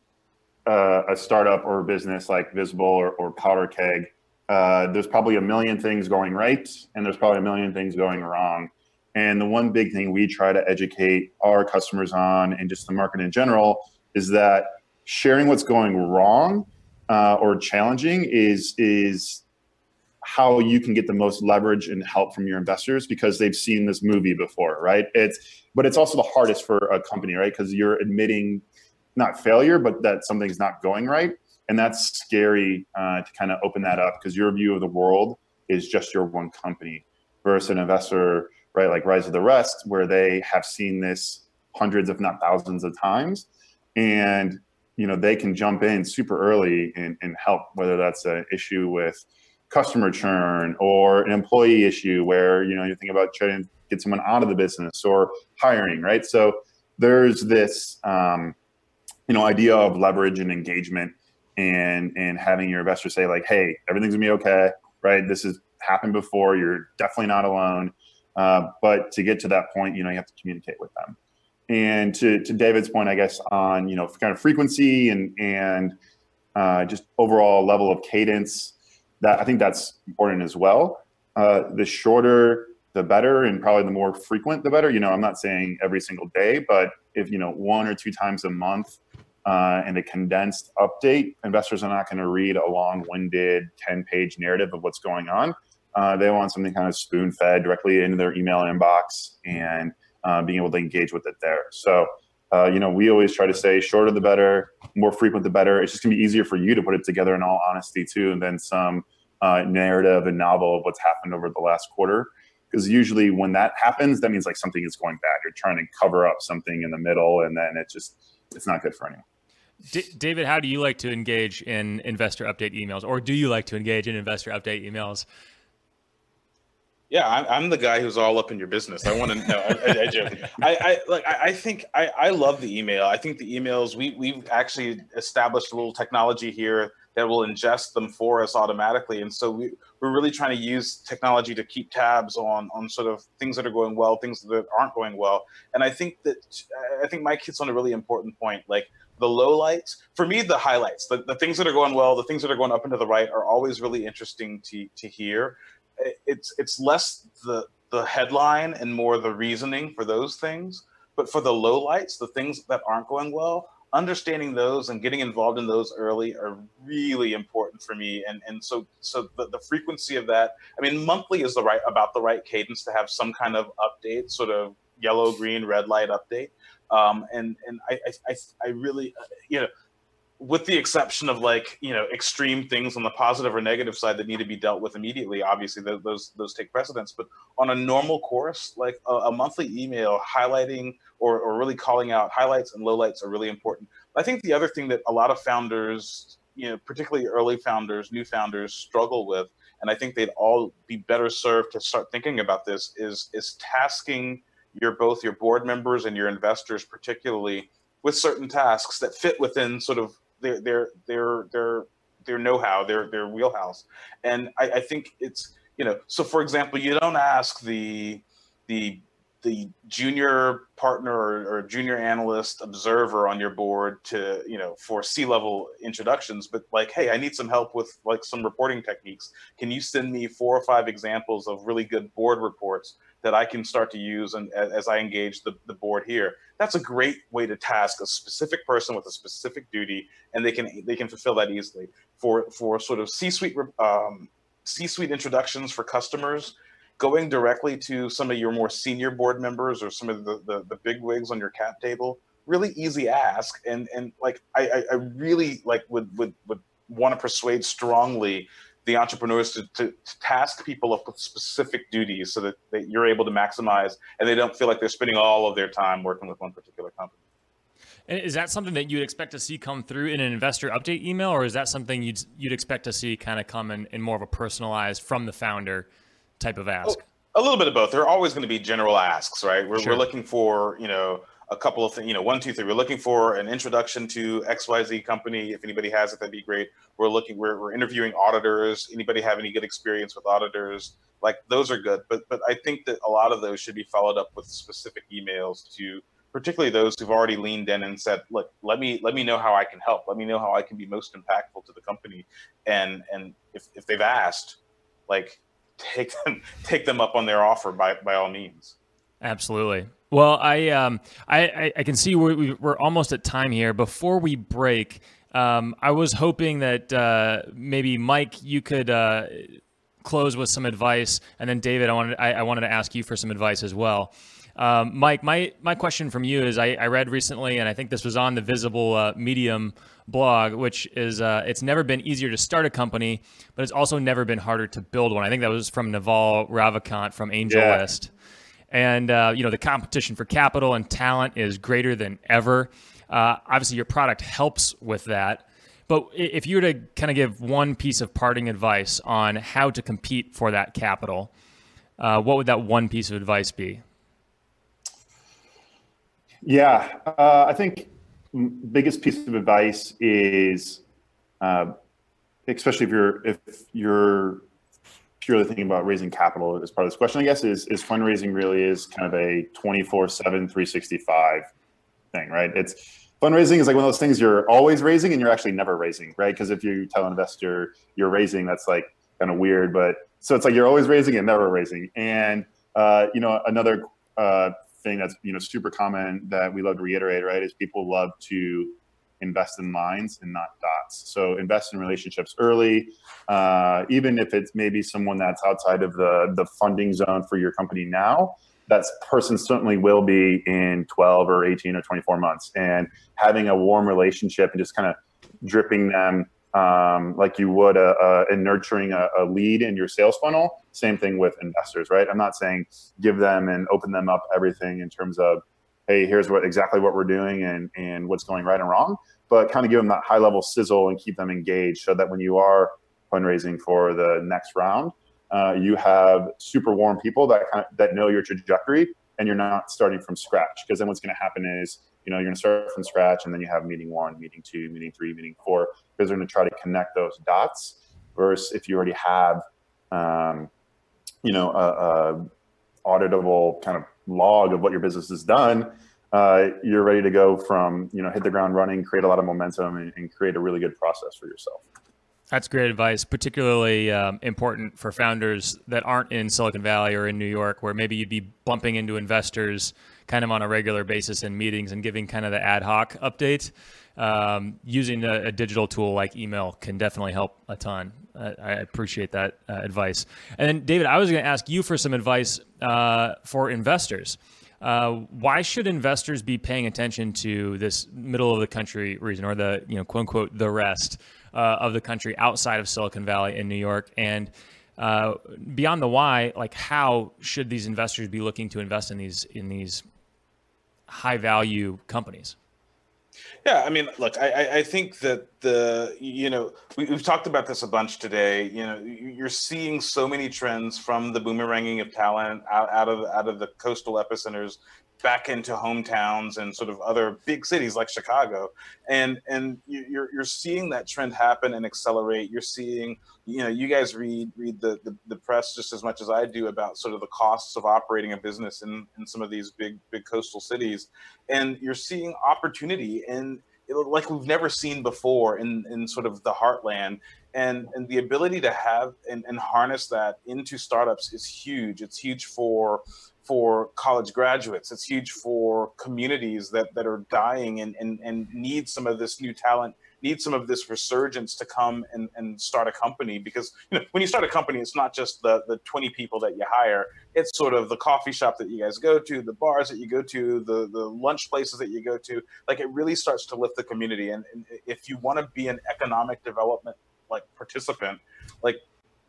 Speaker 4: uh, a startup or a business like Visible or, or Powderkeg, uh, there's probably a million things going right, and there's probably a million things going wrong. And the one big thing we try to educate our customers on, and just the market in general, is that sharing what's going wrong uh, or challenging is is how you can get the most leverage and help from your investors because they've seen this movie before, right? It's but it's also the hardest for a company, right? Because you're admitting not failure, but that something's not going right, and that's scary uh, to kind of open that up because your view of the world is just your one company versus an investor, right? Like Rise of the Rest, where they have seen this hundreds, if not thousands, of times, and you know they can jump in super early and, and help, whether that's an issue with customer churn or an employee issue where you know you think about trying to get someone out of the business or hiring right? So there's this um, you know idea of leverage and engagement and and having your investor say like hey everything's gonna be okay right? This has happened before. You're definitely not alone. Uh, but to get to that point you know you have to communicate with them. And to, to david's point i guess on you know kind of frequency and and uh, just overall level of cadence that I think that's important as well. Uh, the shorter, the better, and probably the more frequent, the better. You know, I'm not saying every single day, but if you know one or two times a month, uh, and a condensed update, investors are not going to read a long-winded 10-page narrative of what's going on. Uh, they want something kind of spoon-fed directly into their email inbox and uh, being able to engage with it there. So uh, you know, we always try to say shorter the better, more frequent the better. It's just gonna be easier for you to put it together in all honesty too, and then some uh, narrative and novel of what's happened over the last quarter. Because usually when that happens, that means like something is going bad. You're trying to cover up something in the middle, and then it just it's not good for anyone.
Speaker 2: D- David, how do you like to engage in investor update emails, or do you like to engage in investor update emails?
Speaker 3: Yeah, I'm, the guy who's all up in your business. I want to know. I, I, I, like. I, think I, I love the email. I think the emails we we've actually established a little technology here that will ingest them for us automatically, and so we we're really trying to use technology to keep tabs on on sort of things that are going well, things that aren't going well. And I think that I think Mike hits on a really important point. Like the low lights for me the highlights the, the things that are going well the things that are going up and to the right are always really interesting to to hear it's it's less the the headline and more the reasoning for those things. But for the lowlights, the things that aren't going well, understanding those and getting involved in those early are really important for me. And and so so the, the frequency of that, I mean, monthly is the right about the right cadence to have some kind of update, sort of yellow, green, red light update. Um, and and I, I I really uh, you know with the exception of like you know extreme things on the positive or negative side that need to be dealt with immediately obviously those those take precedence. But on a normal course like a, a monthly email highlighting or, or really calling out highlights and lowlights are really important. I think the other thing that a lot of founders you know particularly early founders new founders struggle with and i think they'd all be better served to start thinking about this is is tasking your both your board members and your investors particularly with certain tasks that fit within sort of their their their their their know-how, their their wheelhouse. And I, I think it's you know, so for example, you don't ask the the the junior partner or, or, junior analyst observer on your board to you know for c-level introductions but like hey i need some help with like some reporting techniques can you send me four or five examples of really good board reports that i can start to use and as i engage the, the board here that's a great way to task a specific person with a specific duty and they can they can fulfill that easily. For for sort of c-suite um, c-suite introductions for customers going directly to some of your more senior board members or some of the, the, the big wigs on your cap table really easy ask. And and like i i really like would would would want to persuade strongly the entrepreneurs to, to, to, task people up with specific duties so that, that you're able to maximize and they don't feel like they're spending all of their time working with one particular company
Speaker 2: and is that something that you'd expect to see come through in an investor update email or is that something you'd you'd expect to see kind of come in, in more of a personalized from the founder type of ask?
Speaker 3: Oh, a little bit of both. There are always going to be general asks, right? We're, sure. we're looking for, you know, a couple of things, you know, one, two, three. We're looking for an introduction to XYZ company. If anybody has it, that'd be great. We're looking, we're, we're interviewing auditors. Anybody have any good experience with auditors? Like those are good. But, but I think that a lot of those should be followed up with specific emails to particularly those who've already leaned in and said, look, let me, let me know how I can help. Let me know how I can be most impactful to the company. And, and if, if they've asked, like, take them take them up on their offer by by all means.
Speaker 2: Absolutely. Well, I um I I, can see we're we're almost at time here. Before we break, um, I was hoping that uh, maybe Mike, you could. Uh, close with some advice and then david i wanted I, I wanted to ask you for some advice as well um, Mike, my my question from you is: I, I, read recently, and I think this was on the Visible uh, Medium blog, which is uh, it's never been easier to start a company, but it's also never been harder to build one. I think that was from Naval Ravikant from AngelList. Yeah. And uh, you know the competition for capital and talent is greater than ever. Uh, obviously, your product helps with that. But if you were to kind of give one piece of parting advice on how to compete for that capital, uh, what would that one piece of advice be?
Speaker 4: Yeah, uh, I think biggest piece of advice is, uh, especially if you're if you're purely thinking about raising capital as part of this question, I guess is is fundraising really is kind of a 24 7 365 thing, right? It's fundraising is like one of those things you're always raising and you're actually never raising, right? Because if you tell an investor you're raising, that's like kind of weird, but so it's like you're always raising and never raising. And uh, you know, another uh, thing that's you know super common that we love to reiterate, right, is people love to invest in lines and not dots. So invest in relationships early, uh, even if it's maybe someone that's outside of the the funding zone for your company now. That person certainly will be in 12 or 18 or 24 months, and having a warm relationship and just kind of dripping them um, like you would a, a, in nurturing a, a, lead in your sales funnel. Same thing with investors, right? I'm not saying give them and open them up everything in terms of, hey, here's what exactly what we're doing and and what's going right and wrong, but kind of give them that high level sizzle and keep them engaged so that when you are fundraising for the next round, uh, you have super warm people that kind of, that know your trajectory and you're not starting from scratch because then what's going to happen is you know, you're going to start from scratch and then you have meeting one, meeting two, meeting three, meeting four, because they're going to try to connect those dots. Versus if you already have, um, you know, a, a, auditable kind of log of what your business has done, uh, you're ready to go from, you know, hit the ground running, create a lot of momentum and, and create a really good process for yourself.
Speaker 2: That's great advice, particularly um, important for founders that aren't in Silicon Valley or in New York, where maybe you'd be bumping into investors kind of on a regular basis in meetings and giving kind of the ad hoc update. Um, using a, a, digital tool like email can definitely help a ton. Uh, I appreciate that uh, advice. And David, I was going to ask you for some advice uh, for investors. Uh, why should investors be paying attention to this middle of the country region or the you know quote unquote the rest uh, of the country outside of Silicon Valley in New York? And uh, beyond the why, like how should these investors be looking to invest in these in these high value companies?
Speaker 3: Yeah, I mean, look, I, I think that the you know we, have talked about this a bunch today. You know, you're seeing so many trends from the boomeranging of talent out, out of out of the coastal epicenters back into hometowns and sort of other big cities like Chicago, and and you're you're seeing that trend happen and accelerate. You're seeing, you know, you guys read read the, the, the press just as much as I do about sort of the costs of operating a business in in some of these big big coastal cities, and you're seeing opportunity and like we've never seen before in in sort of the heartland. And and the ability to have and, and harness that into startups is huge. It's huge for for college graduates. It's huge for communities that, that are dying and, and, and need some of this new talent, need some of this resurgence to come and, and start a company. Because you know, when you start a company, it's not just the, the 20 people that you hire. It's sort of the coffee shop that you guys go to, the bars that you go to, the, the lunch places that you go to. Like it really starts to lift the community. And, and if you want to be an economic development like participant, like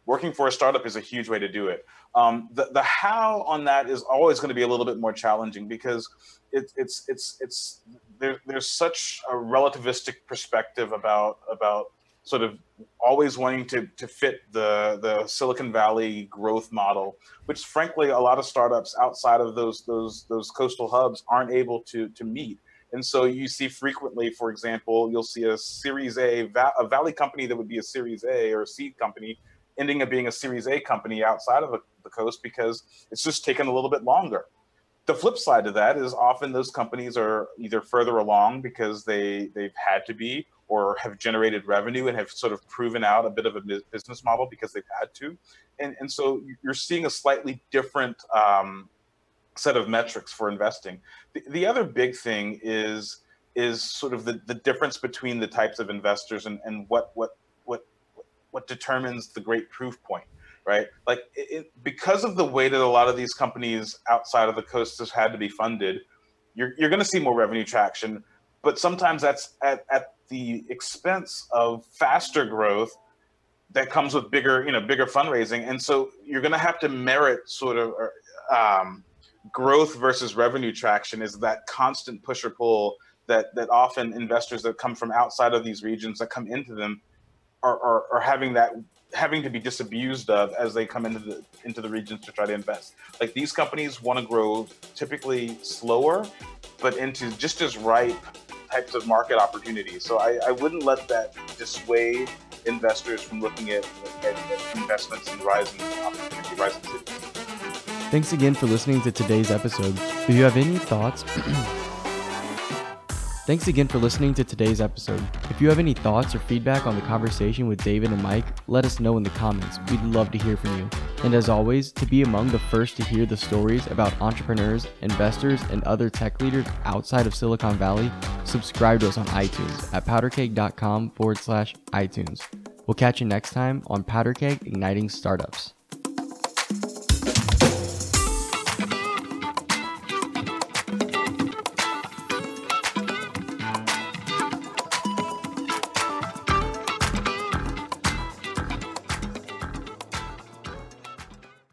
Speaker 3: working for a startup is a huge way to do it. Um, the, the how on that is always going to be a little bit more challenging because it, it's it's it's there, there's such a relativistic perspective about about sort of always wanting to to fit the the Silicon Valley growth model, which frankly a lot of startups outside of those those those coastal hubs aren't able to to meet. And so you see frequently, for example, you'll see a Series A, a Valley company that would be a Series A or a seed company ending up being a Series A company outside of the, coast because it's just taken a little bit longer. The flip side of that is often those companies are either further along because they they've had to be or have generated revenue and have sort of proven out a bit of a business model because they've had to, and and so you're seeing a slightly different um, set of metrics for investing. The, the other big thing is is sort of the, the difference between the types of investors and, and what what what determines the great proof point right? Like it, because of the way that a lot of these companies outside of the coast has had to be funded you're, you're going to see more revenue traction but sometimes that's at, at the expense of faster growth that comes with bigger you know bigger fundraising. And so you're going to have to merit sort of um, growth versus revenue traction is that constant push or pull that that often investors that come from outside of these regions that come into them are, are, are having that having to be disabused of as they come into the into the regions to try to invest. Like these companies want to grow typically slower, but into just as ripe types of market opportunities. So I, I wouldn't let that dissuade investors from looking at, at, at investments in rising opportunity, rising cities.
Speaker 1: Thanks again for listening to today's episode. If you have any thoughts Thanks again for listening to today's episode. If you have any thoughts or feedback on the conversation with David and Mike, let us know in the comments. We'd love to hear from you. And as always, to be among the first to hear the stories about entrepreneurs, investors, and other tech leaders outside of Silicon Valley, subscribe to us on iTunes at powderkeg.com forward slash iTunes. We'll catch you next time on Powderkeg Igniting Startups.